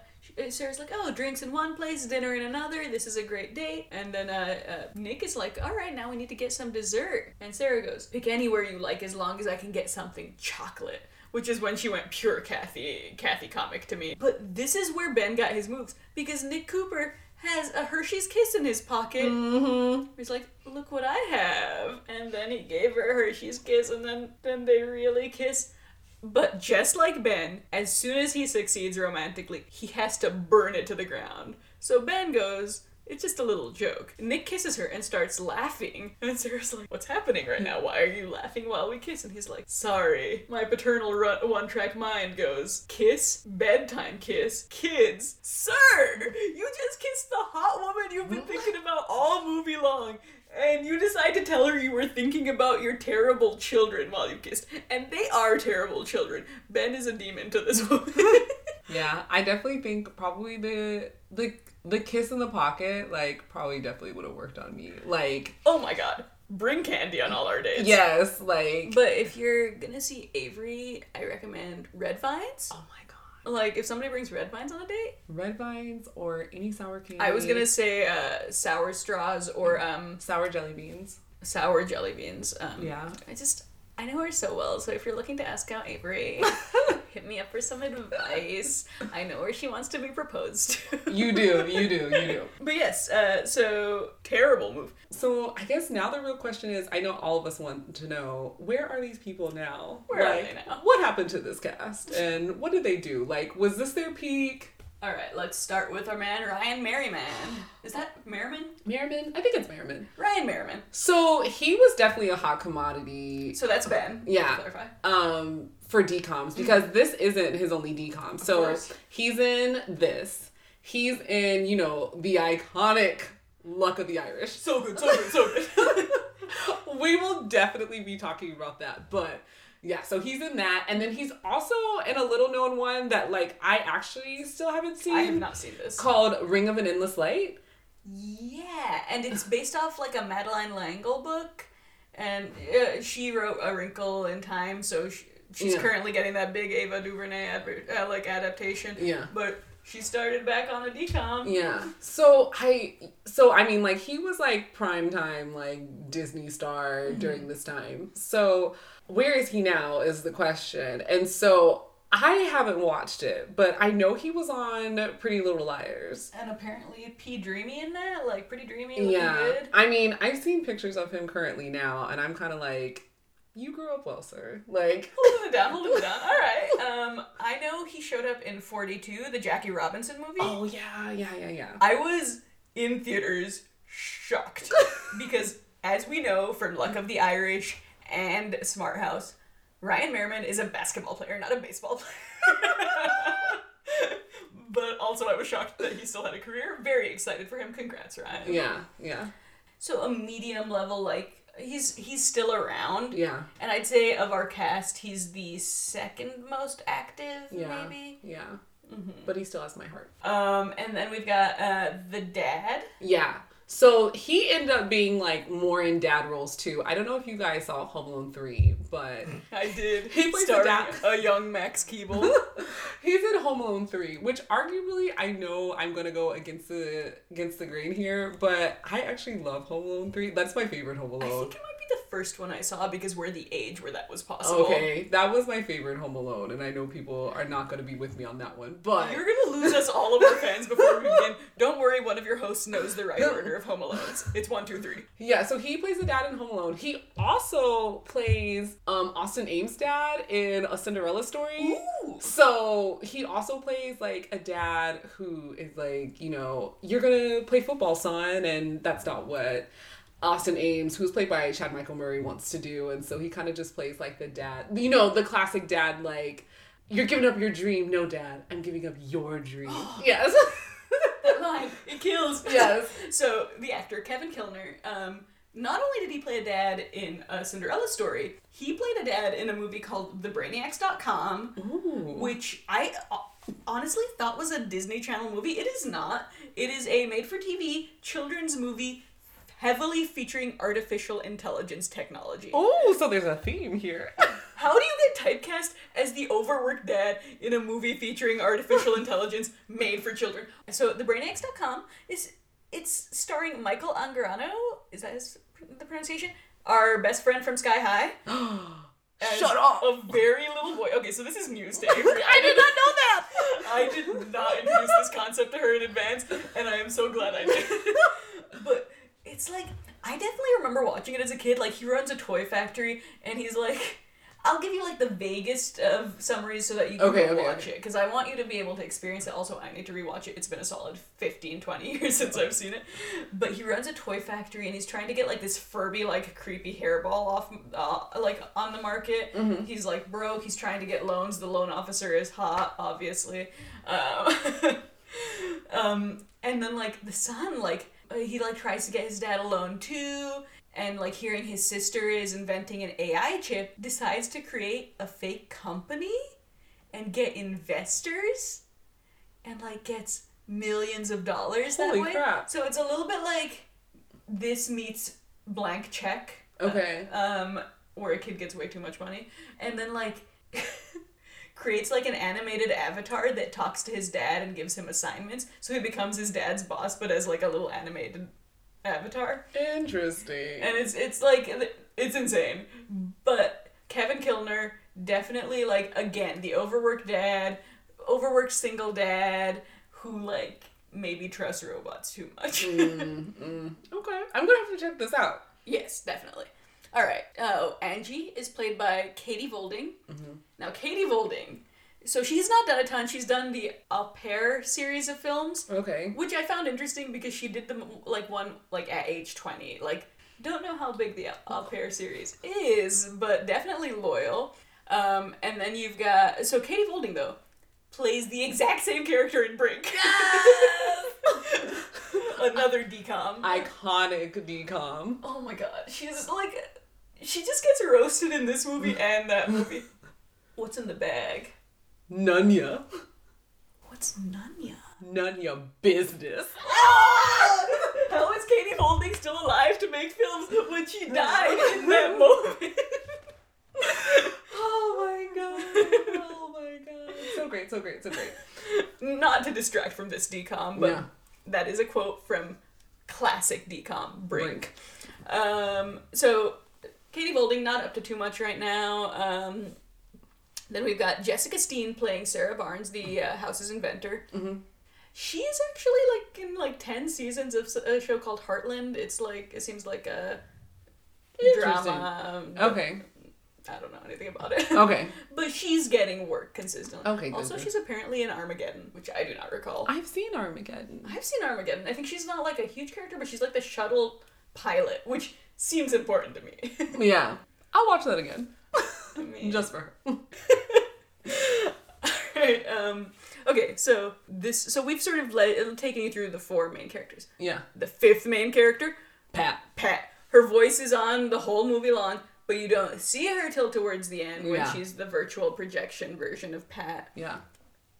Speaker 1: Sarah's like, oh, drinks in one place, dinner in another. This is a great date. And then uh, uh, Nick is like, all right, now we need to get some dessert. And Sarah goes, pick anywhere you like as long as I can get something chocolate. Which is when she went pure Cathy, Cathy comic to me. But this is where Ben got his moves because Nick Cooper has a Hershey's Kiss in his pocket.
Speaker 2: mm-hmm.
Speaker 1: He's like, look what I have. And then he gave her a Hershey's kiss, and then, then they really kiss. But just like Ben, as soon as he succeeds romantically, he has to burn it to the ground. So Ben goes, It's just a little joke. Nick kisses her and starts laughing. And Sarah's like, What's happening right now? Why are you laughing while we kiss? And he's like, Sorry. My paternal one track mind goes, Kiss, bedtime kiss, kids. Sir, you just kissed the hot woman you've been thinking about all movie long. And you decide to tell her you were thinking about your terrible children while you kissed. And they are terrible children. Ben is a demon to this woman.
Speaker 2: Yeah, I definitely think probably the the the kiss in the pocket like probably definitely would have worked on me. Like
Speaker 1: oh my god. Bring candy on all our dates.
Speaker 2: yes, like
Speaker 1: But if you're gonna see Avery, I recommend Red Vines.
Speaker 2: oh my god,
Speaker 1: Like if somebody brings Red Vines on a date,
Speaker 2: red vines or any sour candy.
Speaker 1: I was gonna say uh, sour straws or um,
Speaker 2: sour jelly beans.
Speaker 1: sour jelly beans. Um,
Speaker 2: Yeah.
Speaker 1: I just I know her so well, so if you're looking to ask out Avery, hit me up for some advice. I know where she wants to be proposed to.
Speaker 2: You do, you do, you do.
Speaker 1: But yes, uh, so terrible move.
Speaker 2: So I guess now the real question is, I know all of us want to know where are these people now?
Speaker 1: Where are they now?
Speaker 2: What happened to this cast and what did they do? Like, was this their peak?
Speaker 1: All right, let's start with our man Ryan Merriman. Is that Merriman?
Speaker 2: Merriman? I think it's Merriman.
Speaker 1: Ryan Merriman.
Speaker 2: So he was definitely a hot commodity.
Speaker 1: So that's Ben.
Speaker 2: Yeah.
Speaker 1: To clarify.
Speaker 2: um for DComs because this isn't his only DCom. So he's in this. He's in, you know, the iconic Luck of the Irish.
Speaker 1: So good, so good, so good.
Speaker 2: we will definitely be talking about that. But yeah, so he's in that. And then he's also in a little known one that like I actually still haven't seen
Speaker 1: I have not seen this.
Speaker 2: called Ring of an Endless Light.
Speaker 1: Yeah, and it's based off like a Madeleine L'Engle book, and uh, she wrote A Wrinkle in Time, so she, she's
Speaker 2: Yeah.
Speaker 1: currently getting that big Ava DuVernay adver- uh, like adaptation.
Speaker 2: Yeah.
Speaker 1: but she started back on a DCOM.
Speaker 2: Yeah. So I so I mean like he was like prime time like Disney star during this time. So where is he now is the question. And so I haven't watched it, but I know he was on Pretty Little Liars.
Speaker 1: And apparently P Dreamy in that, like pretty dreamy,
Speaker 2: Yeah.
Speaker 1: good.
Speaker 2: I mean, I've seen pictures of him currently now and I'm kind of like you grew up well, sir. Like
Speaker 1: Holding it down, holding it down. All right. Um, I know he showed up in Forty Two, the Jackie Robinson movie.
Speaker 2: Oh yeah, yeah, yeah, yeah.
Speaker 1: I was in theaters shocked because, as we know from Luck of the Irish and Smart House, Ryan Merriman is a basketball player, not a baseball player. but also, I was shocked that he still had a career. Very excited for him. Congrats, Ryan.
Speaker 2: Yeah, yeah.
Speaker 1: So a medium level, like he's he's still around.
Speaker 2: Yeah.
Speaker 1: And I'd say of our cast, he's the second most active,
Speaker 2: Yeah.
Speaker 1: maybe.
Speaker 2: Yeah. But he still has my heart.
Speaker 1: Um, and then we've got uh, the dad.
Speaker 2: Yeah. So he ended up being like more in dad roles too. I don't know if you guys saw Home Alone 3, but
Speaker 1: I did.
Speaker 2: He plays the dad.
Speaker 1: a young Max Keeble.
Speaker 2: he's in Home Alone 3, which arguably I know I'm gonna go against the against the grain here, but I actually love Home Alone 3. That's my favorite Home
Speaker 1: I
Speaker 2: Alone.
Speaker 1: think it the first one I saw because we're the age where that was possible.
Speaker 2: Okay, that was my favorite Home Alone, and I know people are not gonna be with me on that one, but
Speaker 1: You're gonna lose us all of our fans before we begin. Don't worry, one of your hosts knows the right order of Home Alones. It's one, two, three.
Speaker 2: Yeah, so he plays the dad in Home Alone. He also plays um, Austin Ames' dad in A Cinderella Story.
Speaker 1: Ooh.
Speaker 2: So he also plays like a dad who is like, you know, you're gonna play football, son, and that's not what Austin Ames, who's played by Chad Michael Murray, wants to do. And so he kind of just plays like the dad, you know, the classic dad, like, you're giving up your dream. No, dad, I'm giving up your dream. yes.
Speaker 1: That line, it kills.
Speaker 2: Yes.
Speaker 1: So the actor Kevin Kilner, um, not only did he play a dad in a Cinderella story, he played a dad in a movie called The TheBrainiacs.com,
Speaker 2: Ooh.
Speaker 1: which I honestly thought was a Disney Channel movie. It is not. It is a made-for-TV children's movie heavily featuring artificial intelligence technology.
Speaker 2: Oh, so there's a theme here.
Speaker 1: How do you get typecast as the overworked dad in a movie featuring artificial intelligence made for children? So thebrainiacs.com is it's starring Michael Angarano. Is that his, the pronunciation? Our best friend from Sky High.
Speaker 2: Shut up.
Speaker 1: A very little boy. Okay, so this is news to Avery.
Speaker 2: I did not know that.
Speaker 1: I did not introduce this concept to her in advance, and I am so glad I did. but it's like I definitely remember watching it as a kid. Like he runs a toy factory, and he's like, I'll give you like the vaguest of summaries so that you can
Speaker 2: okay, okay,
Speaker 1: watch
Speaker 2: okay.
Speaker 1: it because I want you to be able to experience it. Also, I need to rewatch it. It's been a solid 15, 20 years since I've seen it. But he runs a toy factory and he's trying to get like this Furby like creepy hairball off uh, like on the market.
Speaker 2: Mm-hmm.
Speaker 1: He's like broke. He's trying to get loans. The loan officer is hot, obviously. Um, um, and then like the son like he like tries to get his dad alone too and like hearing his sister is inventing an ai chip decides to create a fake company and get investors and like gets millions of dollars that
Speaker 2: Holy
Speaker 1: way
Speaker 2: crap.
Speaker 1: so it's a little bit like this meets blank check
Speaker 2: Okay.
Speaker 1: um, where a kid gets way too much money, and then like creates like an animated avatar that talks to his dad and gives him assignments. So he becomes his dad's boss, but as like a little animated avatar,
Speaker 2: Interesting.
Speaker 1: and it's it's like it's insane. But Kevin Kilner definitely like again the overworked dad, overworked single dad who like maybe trusts robots too much. Mm, mm.
Speaker 2: okay. I'm gonna have to check this out.
Speaker 1: Yes, definitely. All right. Oh, Angie is played by Katie Volding. Now, Katie Volding, so she's not done a ton. She's done the Au Pair series of films,
Speaker 2: Okay.
Speaker 1: which I found interesting because she did them like one like at age twenty. Like, don't know how big the Au Pair series is, but definitely loyal. Um, and then you've got so Katie Volding though plays the exact same character in Brink. Another DCOM.
Speaker 2: Iconic DCOM.
Speaker 1: Oh my god, she's like, she just gets roasted in this movie and that movie. What's in the bag?
Speaker 2: Nunya.
Speaker 1: What's Nunya?
Speaker 2: Nunya business.
Speaker 1: How is Katie Volding still alive to make films when she died in that moment?
Speaker 2: Oh my god. Oh my god. So great, so great, so great.
Speaker 1: Not to distract from this DCOM, but
Speaker 2: Yeah.
Speaker 1: that is a quote from classic DCOM Brink. Um, so Katie Volding not up to too much right now. Um, then we've got Jessica Steen playing Sarah Barnes, the uh, house's inventor. Mm-hmm. She's actually like in like ten seasons of a show called Heartland. It's like it seems like a drama.
Speaker 2: Okay.
Speaker 1: I don't know anything about it.
Speaker 2: Okay.
Speaker 1: but she's getting work consistently.
Speaker 2: Okay, good,
Speaker 1: Also,
Speaker 2: good.
Speaker 1: she's apparently in Armageddon, which I do not recall.
Speaker 2: I've seen Armageddon.
Speaker 1: I've seen Armageddon. I think she's not like a huge character, but she's like the shuttle pilot, which seems important to me.
Speaker 2: Yeah. I'll watch that again.
Speaker 1: I mean,
Speaker 2: Just for her.
Speaker 1: Alright, Um. Okay, so this, so we've sort of led, taken you through the four main characters.
Speaker 2: Yeah.
Speaker 1: The fifth main character,
Speaker 2: Pat.
Speaker 1: Pat. Her voice is on the whole movie long, but you don't see her till towards the end when
Speaker 2: Yeah.
Speaker 1: she's the virtual projection version of Pat.
Speaker 2: Yeah.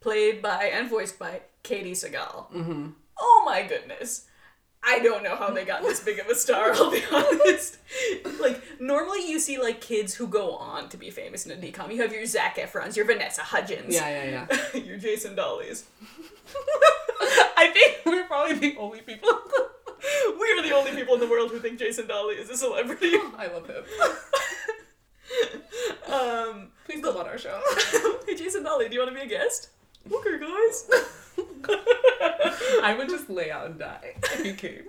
Speaker 1: played by and voiced by Katey Sagal. Mm-hmm. Oh my goodness. I don't know how they got this big of a star, I'll be honest. Like, normally you see, like, kids who go on to be famous in a DCOM. You have your Zac Efrons, your Vanessa Hudgens,
Speaker 2: Yeah, yeah, yeah.
Speaker 1: your Jason Dolleys.
Speaker 2: I think we're probably the only people.
Speaker 1: We are the only people in the world who think Jason Dolley is a celebrity.
Speaker 2: I love him.
Speaker 1: Um,
Speaker 2: Please come on our show.
Speaker 1: hey, Jason Dolley, do you want to be a guest? Okay, guys.
Speaker 2: I would just lay out and die if he came.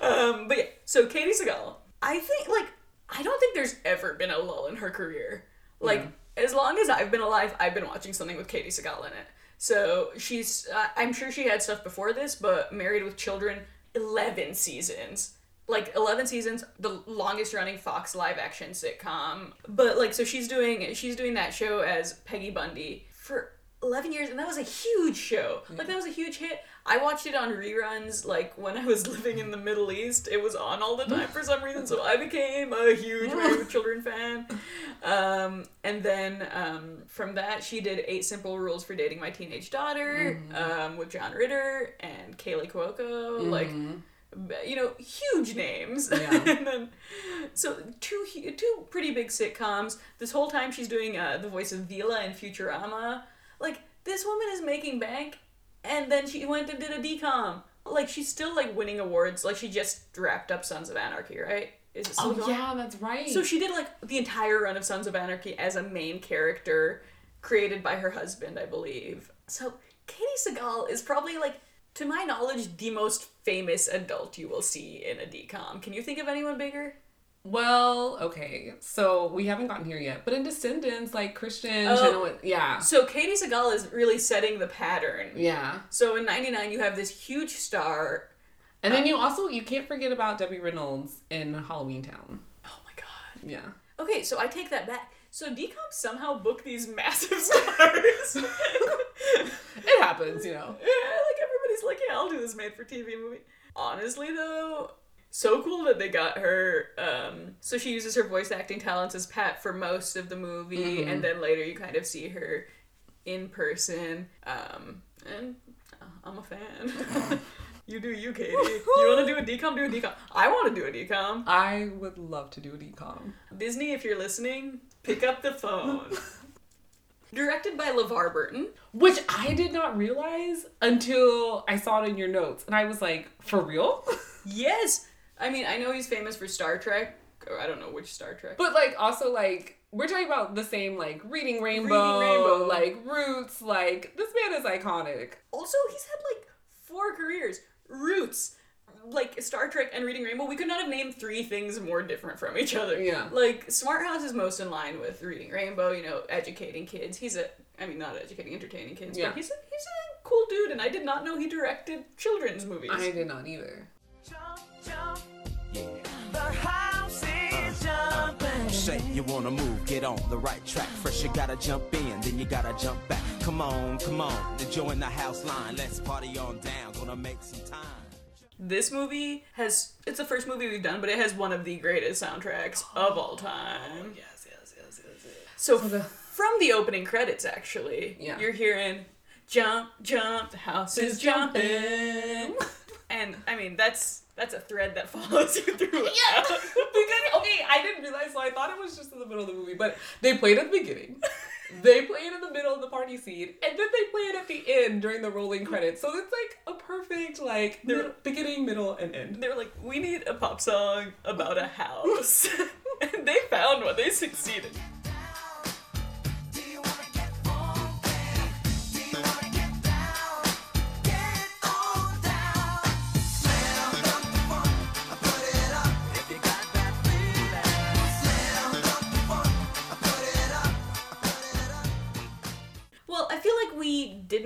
Speaker 1: Um, but yeah, so Katey Sagal, I think like I don't think there's ever been a lull in her career. Like as long as I've been alive, I've been watching something with Katey Sagal in it. So she's, uh, I'm sure she had stuff before this, but Married with Children, eleven seasons. Like eleven seasons, the longest running Fox live action sitcom. But like, so she's doing she's doing that show as Peggy Bundy for 11 years and that was a huge show. Like that was a huge hit. I watched it on reruns like when i was living in the middle east. It was on all the time for some reason so i became a huge Married children fan. Um, and then um, from that she did eight simple rules for dating my teenage daughter um, with john ritter and kaley cuoco like you know huge names.
Speaker 2: Yeah.
Speaker 1: and then so two two pretty big sitcoms. This whole time she's doing uh, the voice of vila in futurama like this woman is making bank and then she went and did a DCOM like she's still like winning awards. Like she just wrapped up sons of anarchy right? Is it
Speaker 2: Oh yeah, that's right.
Speaker 1: so she did like the entire run of sons of anarchy as a main character created by her husband i believe. So katey sagal is probably like to my knowledge the most famous adult you will see in a DCOM can you think of anyone bigger
Speaker 2: Well, okay. So we haven't gotten here yet, but in Descendants, like Kristin,
Speaker 1: Oh.
Speaker 2: Yeah,
Speaker 1: So Katey Sagal is really setting the pattern.
Speaker 2: yeah.
Speaker 1: So in 99 you have this huge star.
Speaker 2: And then uh, you also you can't forget about Debbie Reynolds in Halloween Town.
Speaker 1: Oh my god.
Speaker 2: Yeah.
Speaker 1: Okay, so I take that back. So DCOM somehow booked these massive stars.
Speaker 2: It happens, you know.
Speaker 1: Yeah, like everybody's like, yeah, I'll do this made for TV movie. Honestly, though, so cool that they got her. Um, so she uses her voice acting talents as Pat for most of the movie,
Speaker 2: Mm-hmm.
Speaker 1: and then later you kind of see her in person. Um, and uh, I'm a fan. you do you, Katie. You want to do a DCOM? Do a DCOM. I want to do a DCOM.
Speaker 2: I would love to do a DCOM.
Speaker 1: Disney, if you're listening, pick up the phone. Directed by LeVar Burton.
Speaker 2: Which I did not realize until I saw it in your notes. And I was like, for real?
Speaker 1: Yes! I mean, I know he's famous for Star Trek. Or I don't know which Star Trek.
Speaker 2: But like also like we're talking about the same like reading rainbow,
Speaker 1: Rainbow.
Speaker 2: like roots, like this man is iconic.
Speaker 1: Also, he's had like four careers. Roots, like Star Trek and Reading Rainbow. We could not have named three things more different from each other.
Speaker 2: Yeah.
Speaker 1: Like Smart House is most in line with Reading Rainbow. You know, educating kids. He's a, I mean, not educating, entertaining kids.
Speaker 2: Yeah.
Speaker 1: But he's a, he's a cool dude, and I did not know he directed children's movies.
Speaker 2: I did not either.
Speaker 3: Jump, jump,
Speaker 4: Yeah.
Speaker 3: the house is jumping.
Speaker 4: Say you wanna move, get on the right track. First you gotta jump in, then you gotta jump back. Come on, come on, to join the house line. Let's party on down, gonna make some time.
Speaker 1: This movie has it's the first movie we've done, but it has one of the greatest soundtracks of all time.
Speaker 2: Oh, yes, yes, yes, yes. yes.
Speaker 1: So,
Speaker 2: So the-
Speaker 1: from the opening credits, actually,
Speaker 2: Yeah.
Speaker 1: you're hearing "Jump, jump, the house is
Speaker 2: Is
Speaker 1: jumping,"
Speaker 2: jumping.
Speaker 1: and I mean that's that's a thread that follows you through.
Speaker 2: Yeah, because okay, I didn't realize, so I thought it was just in the middle of the movie, but they played at the beginning, they played in the middle of the party scene, and then they played it at the end during the rolling credits. So it's like a perfect like
Speaker 1: They're-
Speaker 2: middle- beginning, middle, and end.
Speaker 1: They were like, "We need a pop song about a house," and they found one. They succeeded.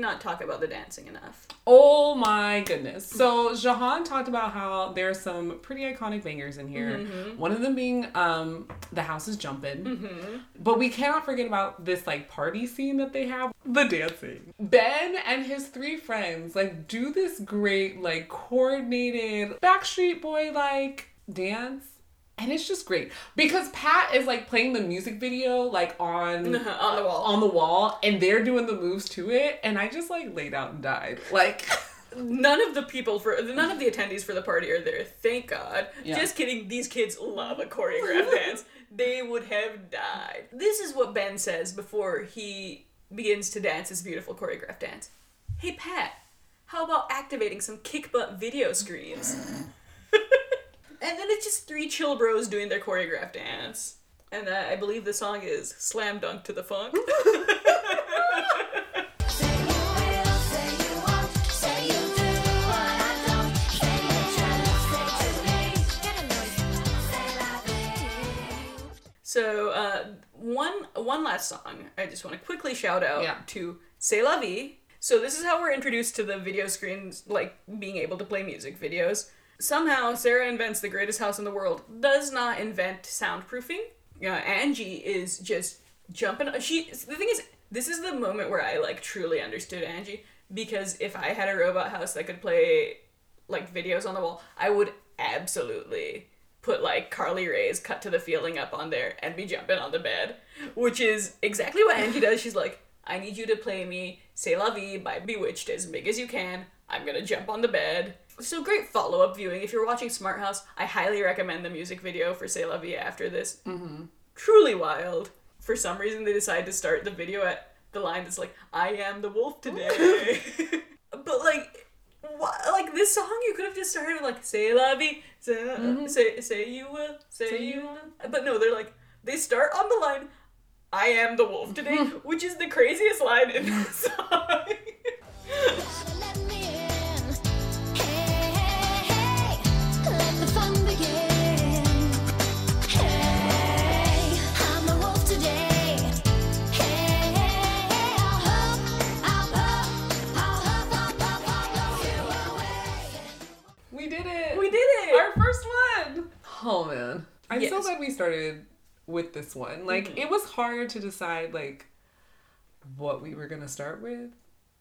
Speaker 1: Not talk about the dancing enough.
Speaker 2: Oh my goodness. So Jihan talked about how there are some pretty iconic bangers in here. One of them being um The House is Jumpin'. But we cannot forget about this like party scene that they have. The dancing. Ben and his three friends like do this great like coordinated Backstreet Boy like dance. And it's just great because Pat is like playing the music video like on
Speaker 1: On the wall.
Speaker 2: on the wall and they're doing the moves to it and I just like laid out and died. Like
Speaker 1: None of the people for none of the attendees for the party are there. Thank God.
Speaker 2: Yeah.
Speaker 1: Just kidding. These kids love a choreographed dance. They would have died. This is what Ben says before he begins to dance his beautiful choreographed dance. Hey Pat, how about activating some kick butt video screens? And then it's just three chill bros doing their choreographed dance. And uh, I believe the song is Slam Dunk to the Funk.
Speaker 5: Say you will, say you won't, say you do what I don't, say you trust, say to me, get a noise, say la vie.
Speaker 1: So uh, one one last song I just want to quickly shout out
Speaker 2: Yeah.
Speaker 1: to C'est La Vie. So this is how we're introduced to the video screens, like being able to play music videos. Somehow Sarah invents the greatest house in the world, does not invent soundproofing. Uh, Angie is just jumping. She the thing is, this is the moment where I like truly understood Angie because if I had a robot house that could play like videos on the wall, I would absolutely put like Carly Rae's cut to the feeling up on there and be jumping on the bed, which is exactly what Angie does. She's like, I need you to play me C'est La Vie by B*Witched as big as you can. I'm gonna jump on the bed. So great follow up viewing. If you're watching Smart House, I highly recommend the music video for C'est La Vie after this. Mm-hmm. Truly wild. For some reason, they decide to start the video at the line that's like, I am the wolf today. but like, what, like this song, you could have just started with like "Say la vie," say, say say you will, say,
Speaker 2: Say
Speaker 1: you will. But no, they're like they start on the line, "I am the wolf today," which is the craziest line in the song.
Speaker 2: Started with this one. Like
Speaker 1: Mm-hmm.
Speaker 2: it was hard to decide like what we were gonna start with,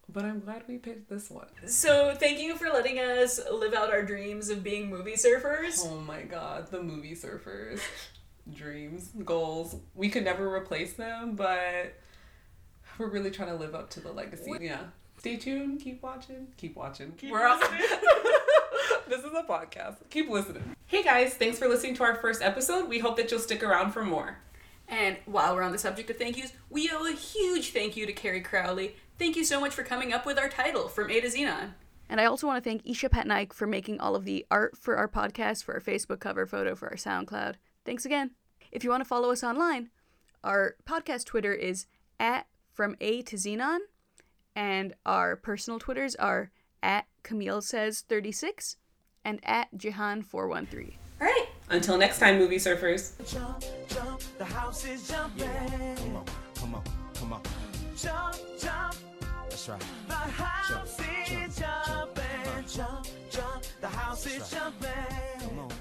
Speaker 2: but I'm glad we picked this one.
Speaker 1: So thank you for letting us live out our dreams of being movie surfers.
Speaker 2: Oh my god, the movie surfers. Dreams, goals. We could never replace them, but we're really trying to live up to the legacy. Yeah. Stay tuned, keep watching, keep watching.
Speaker 1: Keep
Speaker 2: we're on-
Speaker 1: listening.
Speaker 2: this is a podcast. Keep listening. Hey guys, thanks for listening to our first episode. We hope that you'll stick around for more.
Speaker 1: And while we're on the subject of thank yous, we owe a huge thank you to Carrie Crowley. Thank you so much for coming up with our title, From A to Xenon.
Speaker 6: And I also want to thank Isha Patnaik for making all of the art for our podcast, for our Facebook cover photo, for our SoundCloud. Thanks again. If you want to follow us online, our podcast Twitter is at From A to Xenon, and our personal Twitters are at Camille Says 36 and at Jihan413.
Speaker 1: All right.
Speaker 2: Until next time, movie surfers.
Speaker 3: Jump, jump, the house is jumping.
Speaker 4: Come on, come on, come on.
Speaker 3: Jump, jump,
Speaker 4: That's right.
Speaker 3: the house
Speaker 4: Jump,
Speaker 3: is
Speaker 4: jump, jump,
Speaker 3: jumping. Jump, jump, the house is
Speaker 4: right.
Speaker 3: jumping.